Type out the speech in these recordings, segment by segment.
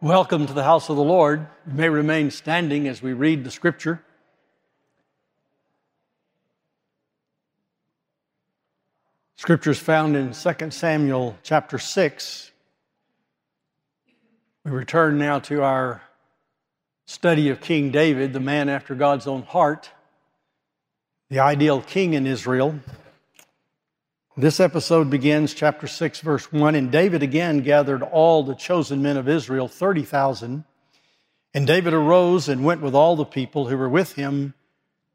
Welcome to the house of the Lord. You may remain standing as we read the scripture. Scripture is found in 2 Samuel chapter 6. We return now to our study of King David, the man after God's own heart, the ideal king in Israel. This episode begins, chapter 6, verse 1. And David again gathered all the chosen men of Israel, 30,000. And David arose and went with all the people who were with him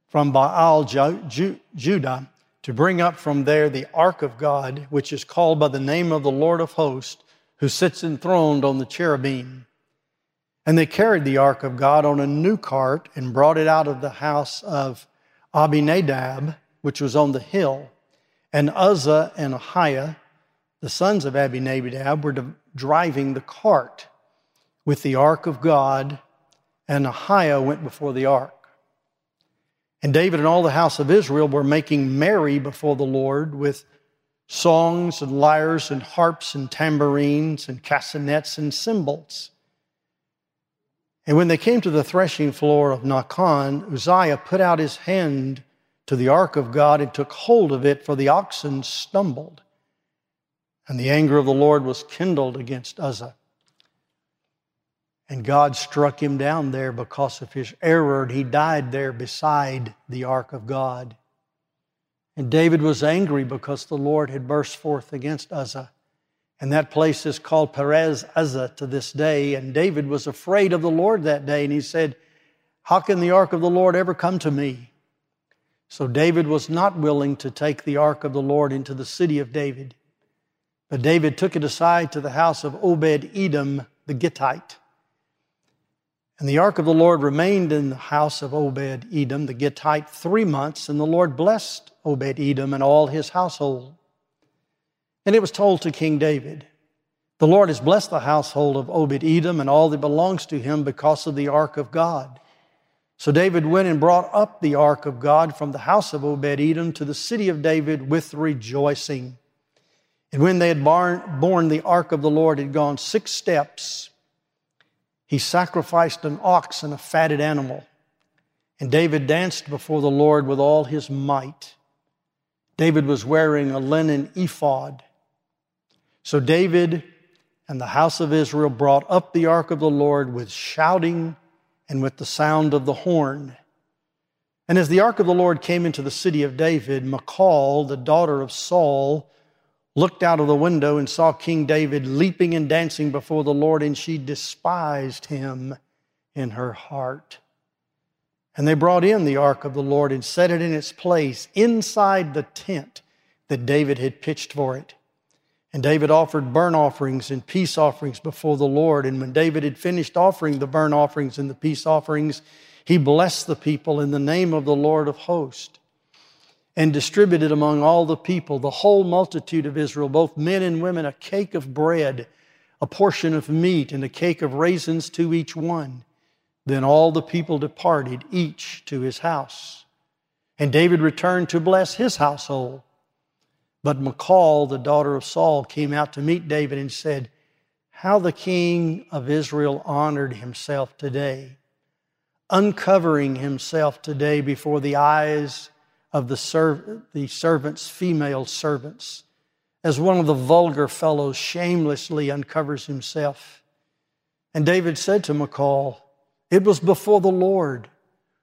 from Baal Judah to bring up from there the ark of God, which is called by the name of the Lord of hosts, who sits enthroned on the cherubim. And they carried the ark of God on a new cart and brought it out of the house of Abinadab, which was on the hill. And Uzzah and Ahio, the sons of Abinadab, were driving the cart with the ark of God, and Ahio went before the ark. And David and all the house of Israel were making merry before the Lord with songs and lyres and harps and tambourines and castanets and cymbals. And when they came to the threshing floor of Nacon, Uzziah put out his hand to the ark of God and took hold of it, for the oxen stumbled. And the anger of the Lord was kindled against Uzzah. And God struck him down there because of his error, and he died there beside the ark of God. And David was angry because the Lord had burst forth against Uzzah. And that place is called Perez Uzzah to this day. And David was afraid of the Lord that day, and he said, How can the ark of the Lord ever come to me? So David was not willing to take the ark of the Lord into the city of David. But David took it aside to the house of Obed Edom the Gittite. And the ark of the Lord remained in the house of Obed Edom the Gittite three months, and the Lord blessed Obed Edom and all his household. And it was told to King David, The Lord has blessed the household of Obed Edom and all that belongs to him because of the ark of God. So David went and brought up the ark of God from the house of Obed Edom to the city of David with rejoicing. And when they had borne the ark of the Lord had gone six steps, he sacrificed an ox and a fatted animal. And David danced before the Lord with all his might. David was wearing a linen ephod. So David and the house of Israel brought up the ark of the Lord with shouting and with the sound of the horn. And as the ark of the Lord came into the city of David, Michal, the daughter of Saul, looked out of the window and saw King David leaping and dancing before the Lord, and she despised him in her heart. And they brought in the ark of the Lord and set it in its place inside the tent that David had pitched for it. And David offered burnt offerings and peace offerings before the Lord. And when David had finished offering the burnt offerings and the peace offerings, he blessed the people in the name of the Lord of hosts and distributed among all the people, the whole multitude of Israel, both men and women, a cake of bread, a portion of meat, and a cake of raisins to each one. Then all the people departed, each to his house. And David returned to bless his household. But Michal, the daughter of Saul, came out to meet David and said, How the king of Israel honored himself today, uncovering himself today before the eyes of the, serv- the servants, female servants, as one of the vulgar fellows shamelessly uncovers himself. And David said to Michal, It was before the Lord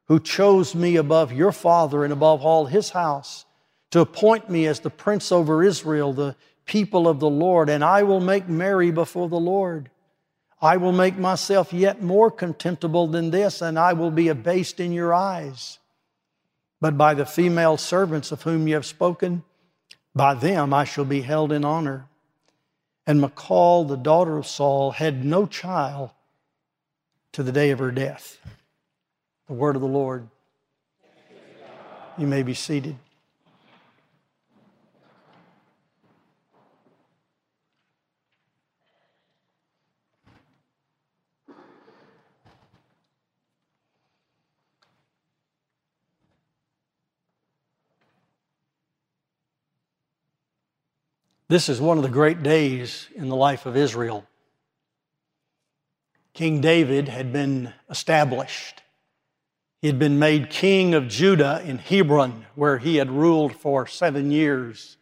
who chose me above your father and above all his house to appoint me as the prince over Israel, the people of the Lord, and I will make merry before the Lord. I will make myself yet more contemptible than this, and I will be abased in your eyes. But by the female servants of whom you have spoken, by them I shall be held in honor. And Michal, the daughter of Saul, had no child to the day of her death. The word of the Lord. You may be seated. This is one of the great days in the life of Israel. King David had been established. He had been made king of Judah in Hebron, where he had ruled for seven years.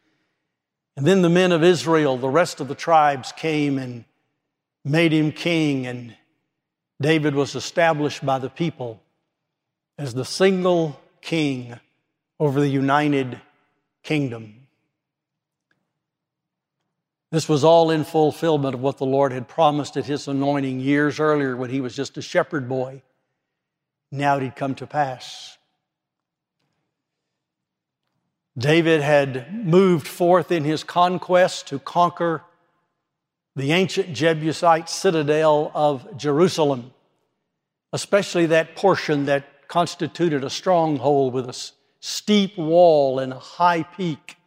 And then the men of Israel, the rest of the tribes, came and made him king, and David was established by the people as the single king over the united kingdom. This was all in fulfillment of what the Lord had promised at his anointing years earlier when he was just a shepherd boy. Now it had come to pass. David had moved forth in his conquest to conquer the ancient Jebusite citadel of Jerusalem, especially that portion that constituted a stronghold with a steep wall and a high peak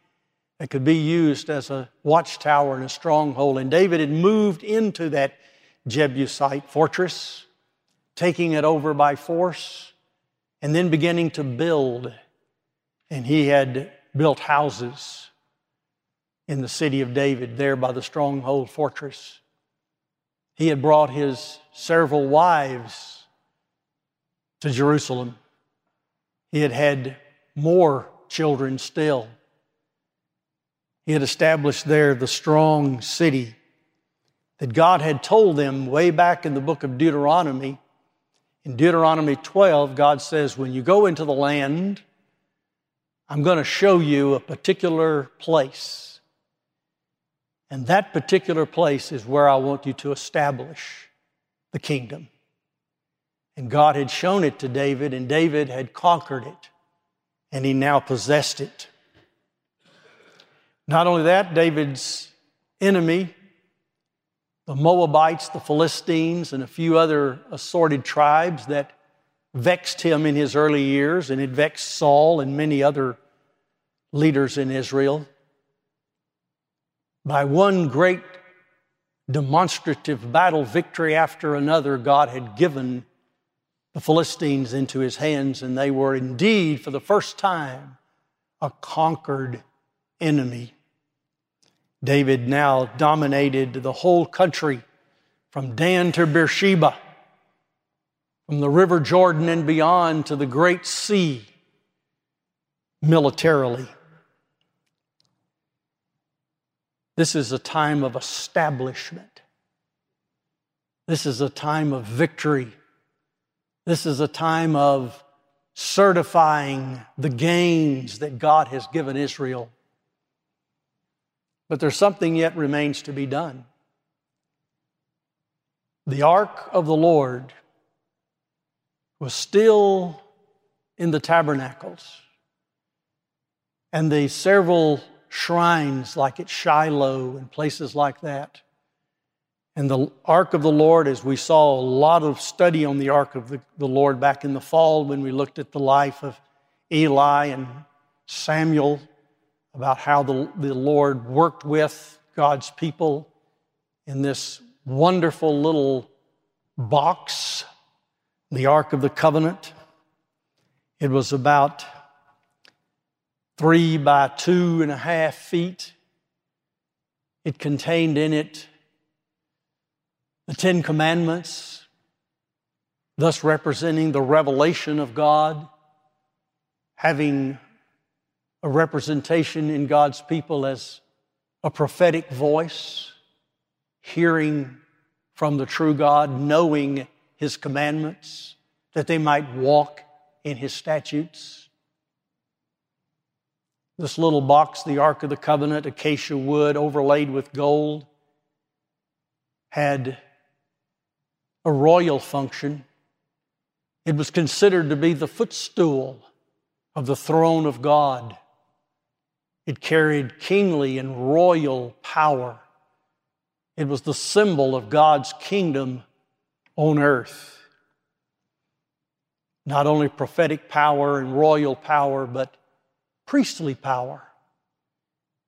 that could be used as a watchtower and a stronghold. And David had moved into that Jebusite fortress, taking it over by force, and then beginning to build. And he had built houses in the city of David, there by the stronghold fortress. He had brought his several wives to Jerusalem. He had had more children still. He had established there the strong city that God had told them way back in the book of Deuteronomy. In Deuteronomy 12, God says, When you go into the land, I'm going to show you a particular place. And that particular place is where I want you to establish the kingdom. And God had shown it to David, and David had conquered it, and he now possessed it. Not only that, David's enemy, the Moabites, the Philistines, and a few other assorted tribes that vexed him in his early years, and it vexed Saul and many other leaders in Israel. By one great demonstrative battle victory after another, God had given the Philistines into his hands, and they were indeed, for the first time, a conquered enemy. David now dominated the whole country from Dan to Beersheba, from the River Jordan and beyond to the Great Sea militarily. This is a time of establishment. This is a time of victory. This is a time of certifying the gains that God has given Israel. But there's something yet remains to be done. The ark of the Lord was still in the tabernacles, and the several shrines like at Shiloh and places like that. And the ark of the Lord, as we saw a lot of study on the ark of the, the Lord back in the fall when we looked at the life of Eli and Samuel about how the, the Lord worked with God's people in this wonderful little box, the Ark of the Covenant. It was about three by two and a half feet. It contained in it the Ten Commandments, thus representing the revelation of God, having a representation in God's people as a prophetic voice, hearing from the true God, knowing His commandments, that they might walk in His statutes. This little box, the Ark of the Covenant, acacia wood overlaid with gold, had a royal function. It was considered to be the footstool of the throne of God. It carried kingly and royal power. It was the symbol of God's kingdom on earth. Not only prophetic power and royal power, but priestly power.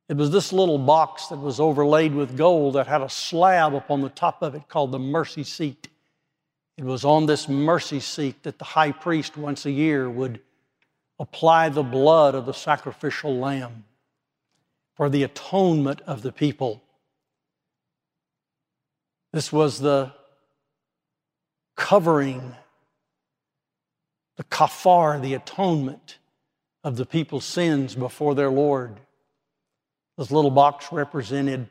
It was this little box that was overlaid with gold that had a slab upon the top of it called the mercy seat. It was on this mercy seat that the high priest once a year would apply the blood of the sacrificial lamb for the atonement of the people. This was the covering, the kafar, the atonement of the people's sins before their Lord. This little box represented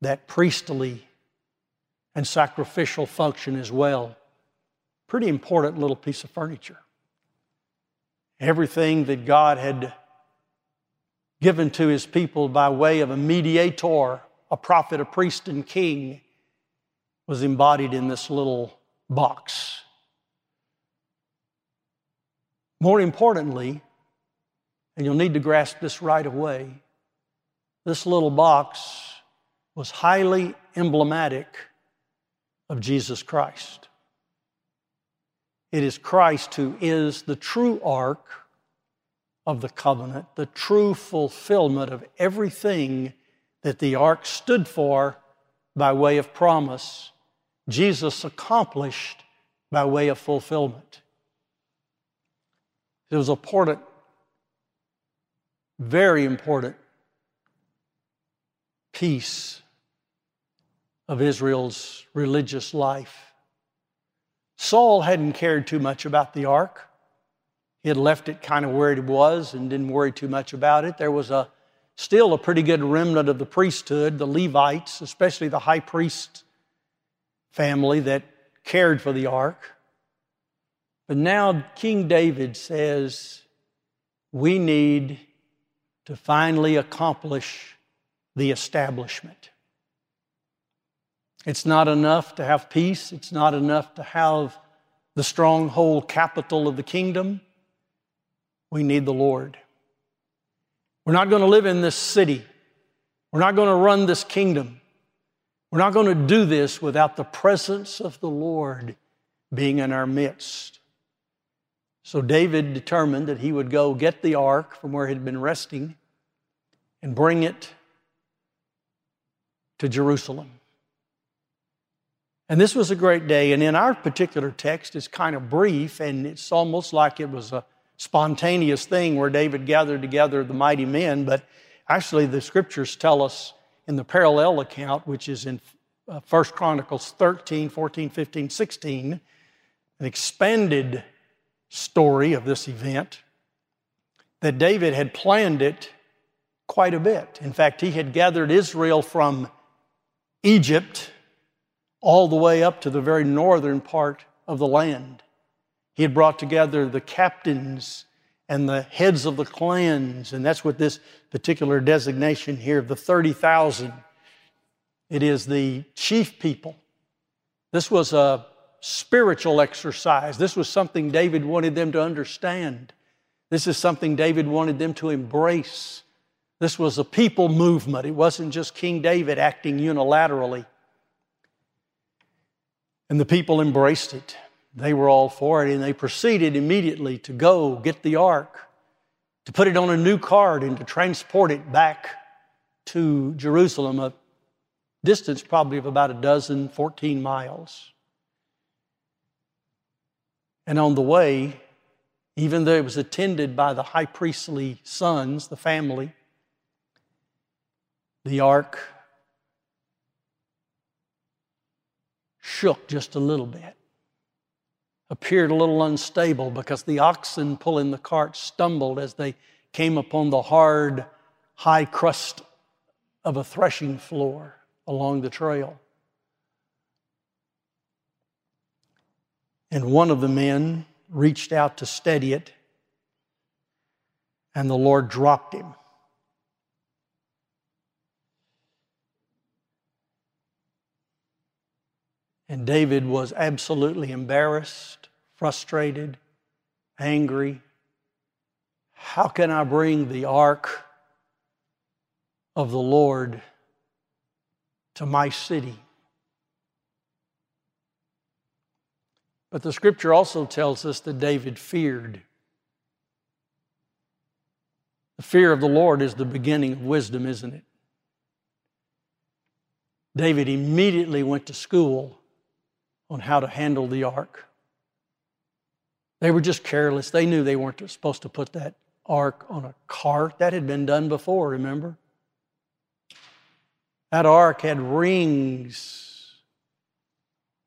that priestly and sacrificial function as well. Pretty important little piece of furniture. Everything that God had given to his people by way of a mediator, a prophet, a priest, and king was embodied in this little box. More importantly, and you'll need to grasp this right away, this little box was highly emblematic of Jesus Christ. It is Christ who is the true ark of the covenant, the true fulfillment of everything that the ark stood for by way of promise. Jesus accomplished by way of fulfillment. It was important, very important piece of Israel's religious life. Saul hadn't cared too much about the ark. He had left it kind of where it was and didn't worry too much about it. There was a still a pretty good remnant of the priesthood, the Levites, especially the high priest family that cared for the ark. But now King David says we need to finally accomplish the establishment. It's not enough to have peace. It's not enough to have the stronghold capital of the kingdom. We need the Lord. We're not going to live in this city. We're not going to run this kingdom. We're not going to do this without the presence of the Lord being in our midst. So David determined that he would go get the ark from where it had been resting and bring it to Jerusalem. And this was a great day. And in our particular text, it's kind of brief, and it's almost like it was a spontaneous thing where David gathered together the mighty men. But actually, the scriptures tell us in the parallel account, which is in uh, 1 Chronicles 13, 14, 15, 16, an expanded story of this event, that David had planned it quite a bit. In fact, he had gathered Israel from Egypt all the way up to the very northern part of the land. He had brought together the captains and the heads of the clans, and that's what this particular designation here, of the 30,000. It is the chief people. This was a spiritual exercise. This was something David wanted them to understand. This is something David wanted them to embrace. This was a people movement. It wasn't just King David acting unilaterally. And the people embraced it. They were all for it, and they proceeded immediately to go get the ark, to put it on a new cart, and to transport it back to Jerusalem, a distance probably of about a dozen, 14 miles. And on the way, even though it was attended by the high priestly sons, the family, the ark shook just a little bit, appeared a little unstable because the oxen pulling the cart stumbled as they came upon the hard, high crust of a threshing floor along the trail. And one of the men reached out to steady it, and the Lord dropped him. And David was absolutely embarrassed, frustrated, angry. How can I bring the ark of the Lord to my city? But the scripture also tells us that David feared. The fear of the Lord is the beginning of wisdom, isn't it? David immediately went to school on how to handle the ark. They were just careless. They knew they weren't supposed to put that ark on a cart. That had been done before, remember? That ark had rings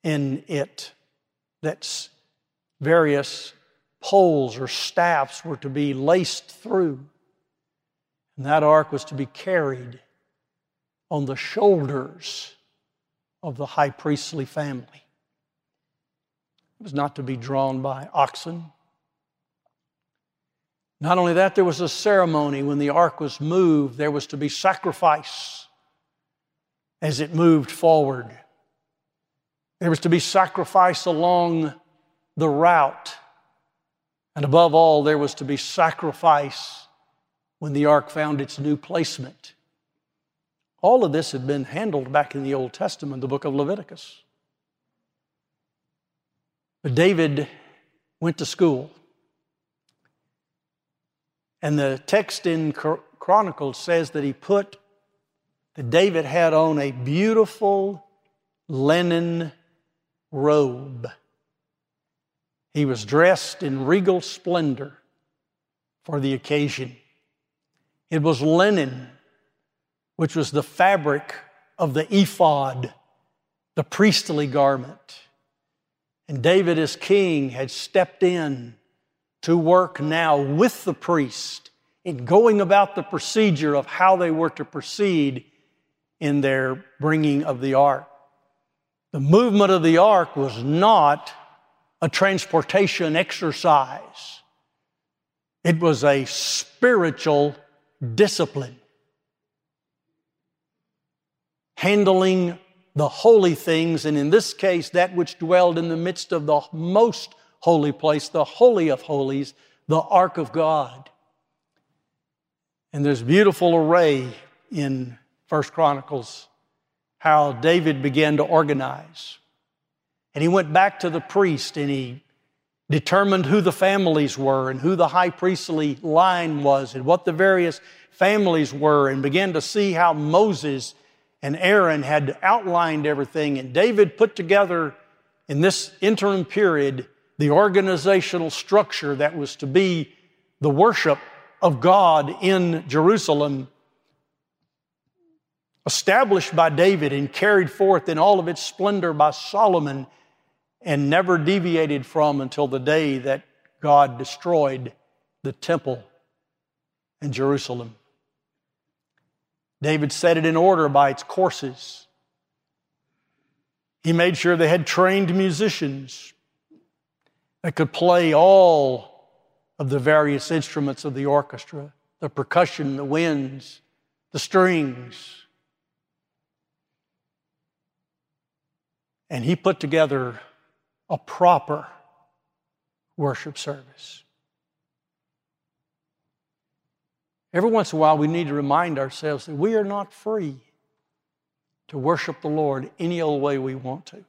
in it that various poles or staffs were to be laced through. And that ark was to be carried on the shoulders of the high priestly family. It was not to be drawn by oxen. Not only that, there was a ceremony when the ark was moved, there was to be sacrifice as it moved forward. There was to be sacrifice along the route. And above all, there was to be sacrifice when the ark found its new placement. All of this had been handled back in the Old Testament, the book of Leviticus. But David went to school. And the text in Chronicles says that he put, that David had on a beautiful linen robe. He was dressed in regal splendor for the occasion. It was linen, which was the fabric of the ephod, the priestly garment. And David, as king, had stepped in to work now with the priest in going about the procedure of how they were to proceed in their bringing of the ark. The movement of the ark was not a transportation exercise, it was a spiritual discipline. Handling the holy things, and in this case, that which dwelled in the midst of the most holy place, the Holy of Holies, the Ark of God. And there's beautiful array in First Chronicles how David began to organize. And he went back to the priest and he determined who the families were and who the high priestly line was and what the various families were and began to see how Moses and Aaron had outlined everything. And David put together in this interim period the organizational structure that was to be the worship of God in Jerusalem, established by David and carried forth in all of its splendor by Solomon, and never deviated from until the day that God destroyed the temple in Jerusalem. David set it in order by its courses. He made sure they had trained musicians that could play all of the various instruments of the orchestra the percussion, the winds, the strings. And he put together a proper worship service. Every once in a while, we need to remind ourselves that we are not free to worship the Lord any old way we want to.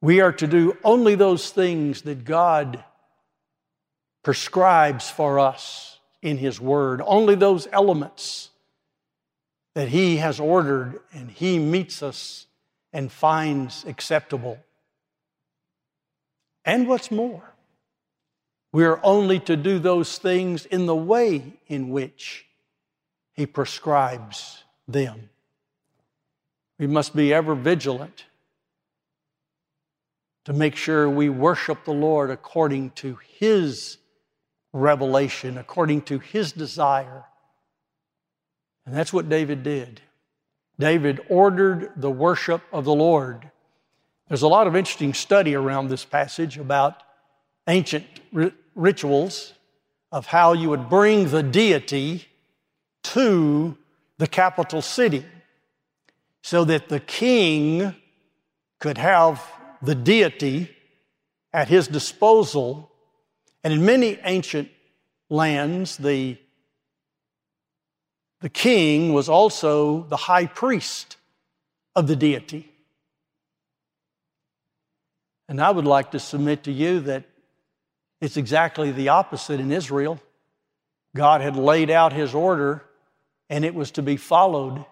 We are to do only those things that God prescribes for us in His Word, only those elements that He has ordered and He meets us and finds acceptable. And what's more, we are only to do those things in the way in which He prescribes them. We must be ever vigilant to make sure we worship the Lord according to His revelation, according to His desire. And that's what David did. David ordered the worship of the Lord. There's a lot of interesting study around this passage about ancient rituals of how you would bring the deity to the capital city so that the king could have the deity at his disposal. And in many ancient lands, the, the king was also the high priest of the deity. And I would like to submit to you that it's exactly the opposite in Israel. God had laid out his order and it was to be followed.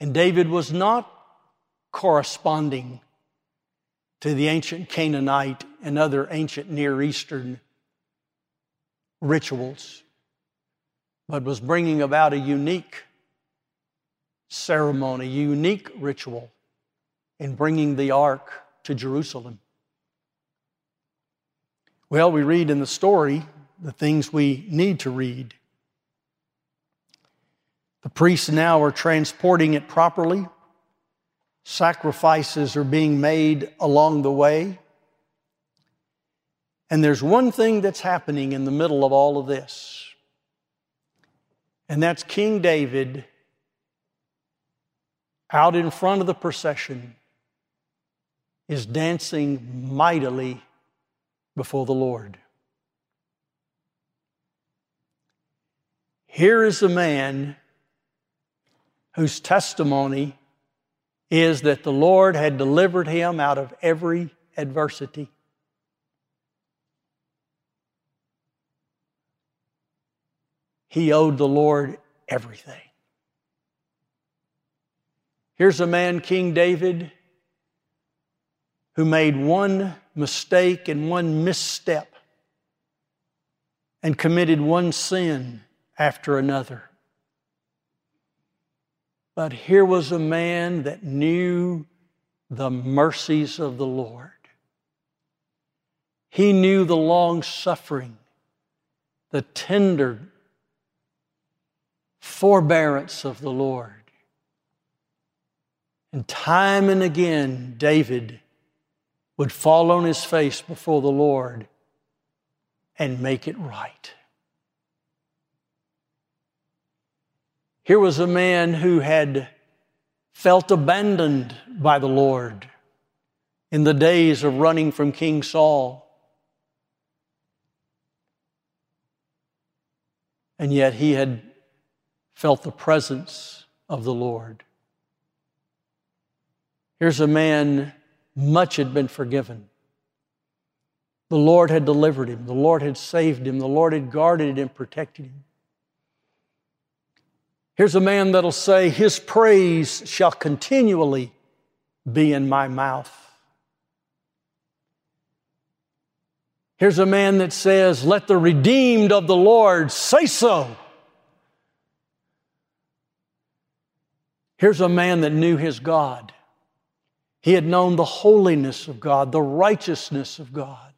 And David was not corresponding to the ancient Canaanite and other ancient Near Eastern rituals, but was bringing about a unique ceremony, a unique ritual in bringing the ark to Jerusalem. Well, we read in the story the things we need to read. The priests now are transporting it properly. Sacrifices are being made along the way. And there's one thing that's happening in the middle of all of this, and that's King David out in front of the procession is dancing mightily before the Lord. Here is a man whose testimony is that the Lord had delivered him out of every adversity. He owed the Lord everything. Here's a man, King David, who made one mistake and one misstep and committed one sin after another. But here was a man that knew the mercies of the Lord. He knew the long suffering, the tender forbearance of the Lord. And time and again, David would fall on his face before the Lord and make it right. Here was a man who had felt abandoned by the Lord in the days of running from King Saul. And yet he had felt the presence of the Lord. Here's a man, much had been forgiven. The Lord had delivered him, the Lord had saved him, the Lord had guarded and protected him. Here's a man that'll say, His praise shall continually be in my mouth. Here's a man that says, Let the redeemed of the Lord say so. Here's a man that knew his God. He had known the holiness of God, the righteousness of God,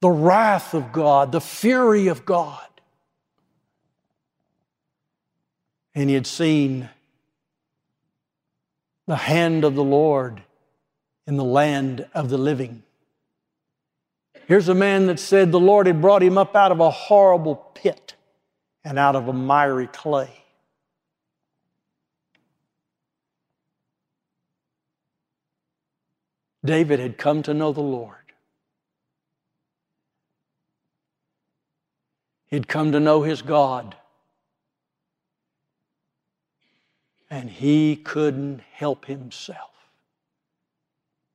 the wrath of God, the fury of God. and he had seen the hand of the Lord in the land of the living. Here's a man that said the Lord had brought him up out of a horrible pit and out of a miry clay. David had come to know the Lord. He'd come to know his God. and he couldn't help himself.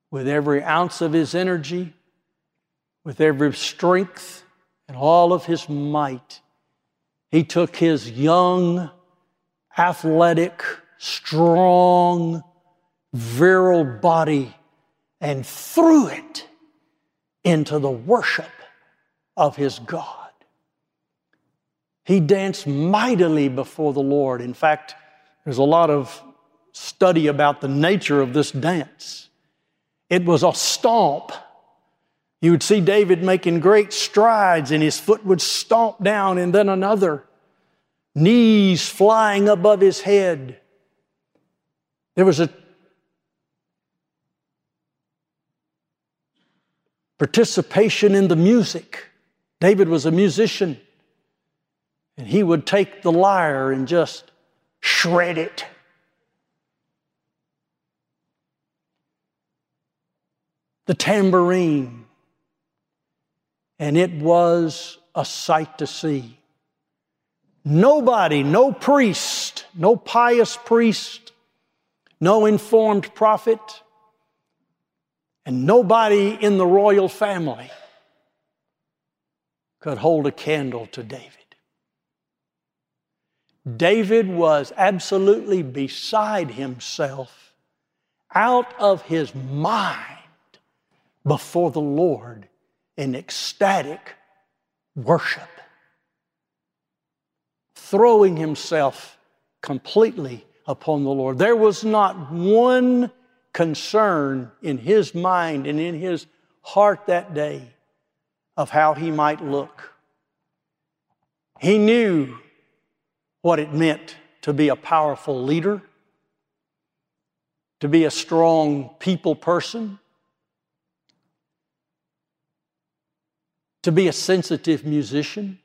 With every ounce of his energy, with every strength and all of his might, he took his young, athletic, strong, virile body and threw it into the worship of his God. He danced mightily before the Lord. In fact, there's a lot of study about the nature of this dance. It was a stomp. You would see David making great strides, and his foot would stomp down, and then another, knees flying above his head. There was a participation in the music. David was a musician, and he would take the lyre and just shred it. The tambourine. And it was a sight to see. Nobody, no priest, no pious priest, no informed prophet, and nobody in the royal family could hold a candle to David. David was absolutely beside himself, out of his mind before the Lord in ecstatic worship, throwing himself completely upon the Lord. There was not one concern in his mind and in his heart that day of how he might look. He knew what it meant to be a powerful leader, to be a strong people person, to be a sensitive musician.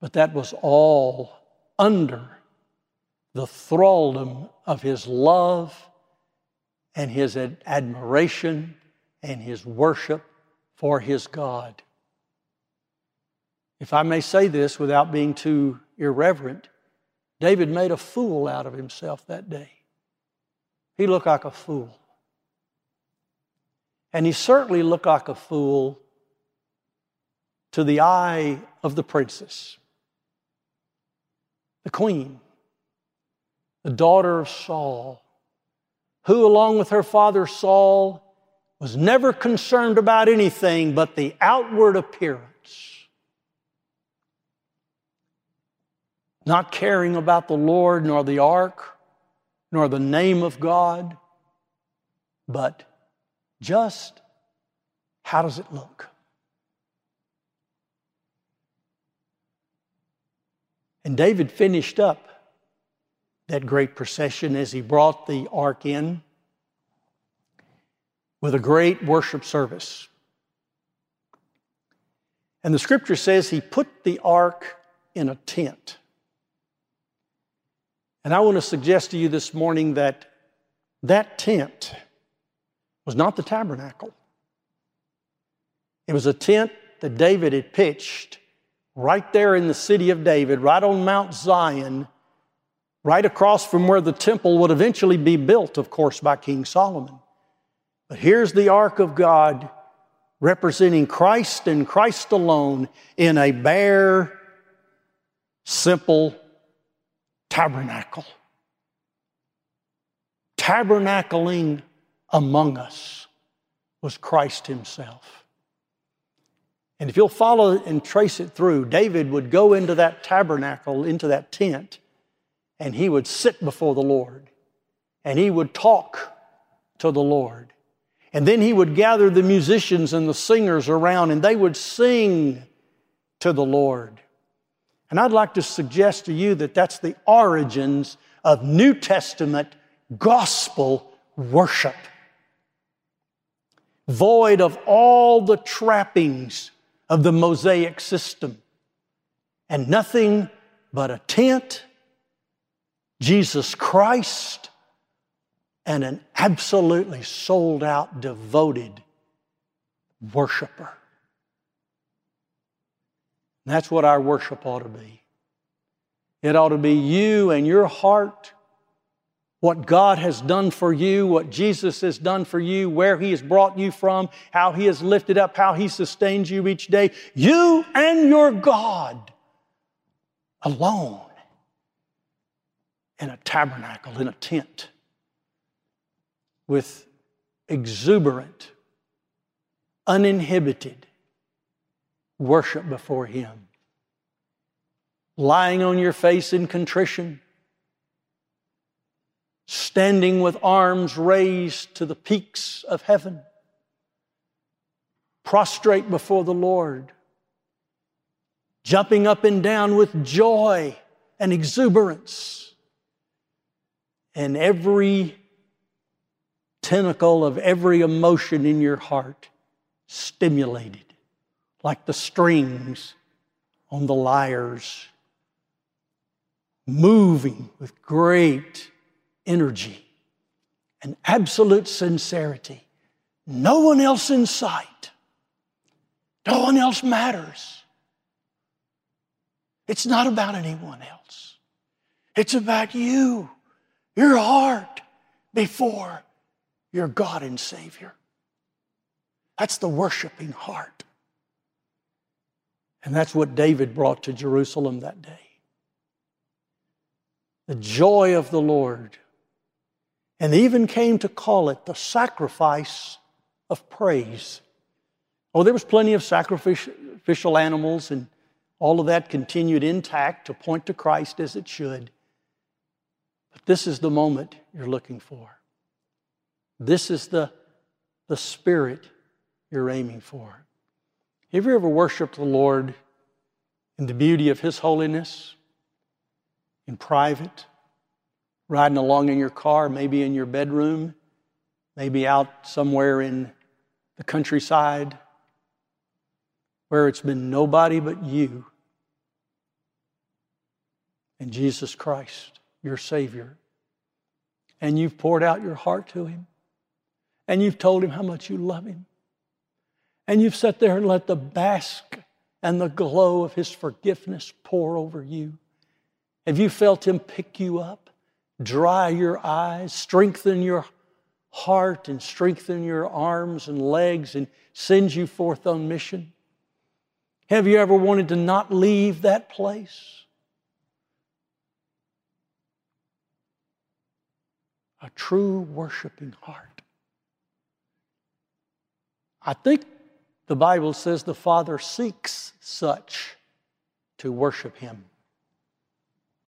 But that was all under the thraldom of his love and his admiration and his worship for his God. If I may say this without being too irreverent, David made a fool out of himself that day. He looked like a fool. And he certainly looked like a fool to the eye of the princess, the queen, the daughter of Saul, who, along with her father Saul, was never concerned about anything but the outward appearance. Not caring about the Lord, nor the ark, nor the name of God, but just how does it look? And David finished up that great procession as he brought the ark in with a great worship service. And the scripture says he put the ark in a tent. And I want to suggest to you this morning that that tent was not the tabernacle. It was a tent that David had pitched right there in the city of David, right on Mount Zion, right across from where the temple would eventually be built, of course, by King Solomon. But here's the ark of God representing Christ and Christ alone in a bare, simple tabernacle. Tabernacling among us was Christ Himself. And if you'll follow and trace it through, David would go into that tabernacle, into that tent, and he would sit before the Lord and he would talk to the Lord. And then he would gather the musicians and the singers around, and they would sing to the Lord. And I'd like to suggest to you that that's the origins of New Testament gospel worship. Void of all the trappings of the Mosaic system, and nothing but a tent, Jesus Christ, and an absolutely sold out, devoted worshiper. That's what our worship ought to be. It ought to be you and your heart, what God has done for you, what Jesus has done for you, where He has brought you from, how He has lifted up, how He sustains you each day. You and your God alone in a tabernacle, in a tent with exuberant, uninhibited worship before Him. Lying on your face in contrition, standing with arms raised to the peaks of heaven, prostrate before the Lord, jumping up and down with joy and exuberance, and every tentacle of every emotion in your heart stimulated, like the strings on the lyres, moving with great energy and absolute sincerity. No one else in sight. No one else matters. It's not about anyone else. It's about you, your heart before your God and Savior. That's the worshiping heart. And that's what David brought to Jerusalem that day. The joy of the Lord. And even came to call it the sacrifice of praise. Oh, there was plenty of sacrificial animals, and all of that continued intact to point to Christ as it should. But this is the moment you're looking for. This is the, the spirit you're aiming for. Have you ever worshiped the Lord in the beauty of His holiness, in private, riding along in your car, maybe in your bedroom, maybe out somewhere in the countryside, where it's been nobody but you and Jesus Christ, your Savior. And you've poured out your heart to Him. And you've told Him how much you love Him. And you've sat there and let the bask and the glow of His forgiveness pour over you. Have you felt Him pick you up, dry your eyes, strengthen your heart, and strengthen your arms and legs, and send you forth on mission? Have you ever wanted to not leave that place? A true worshiping heart. I think the Bible says the Father seeks such to worship Him.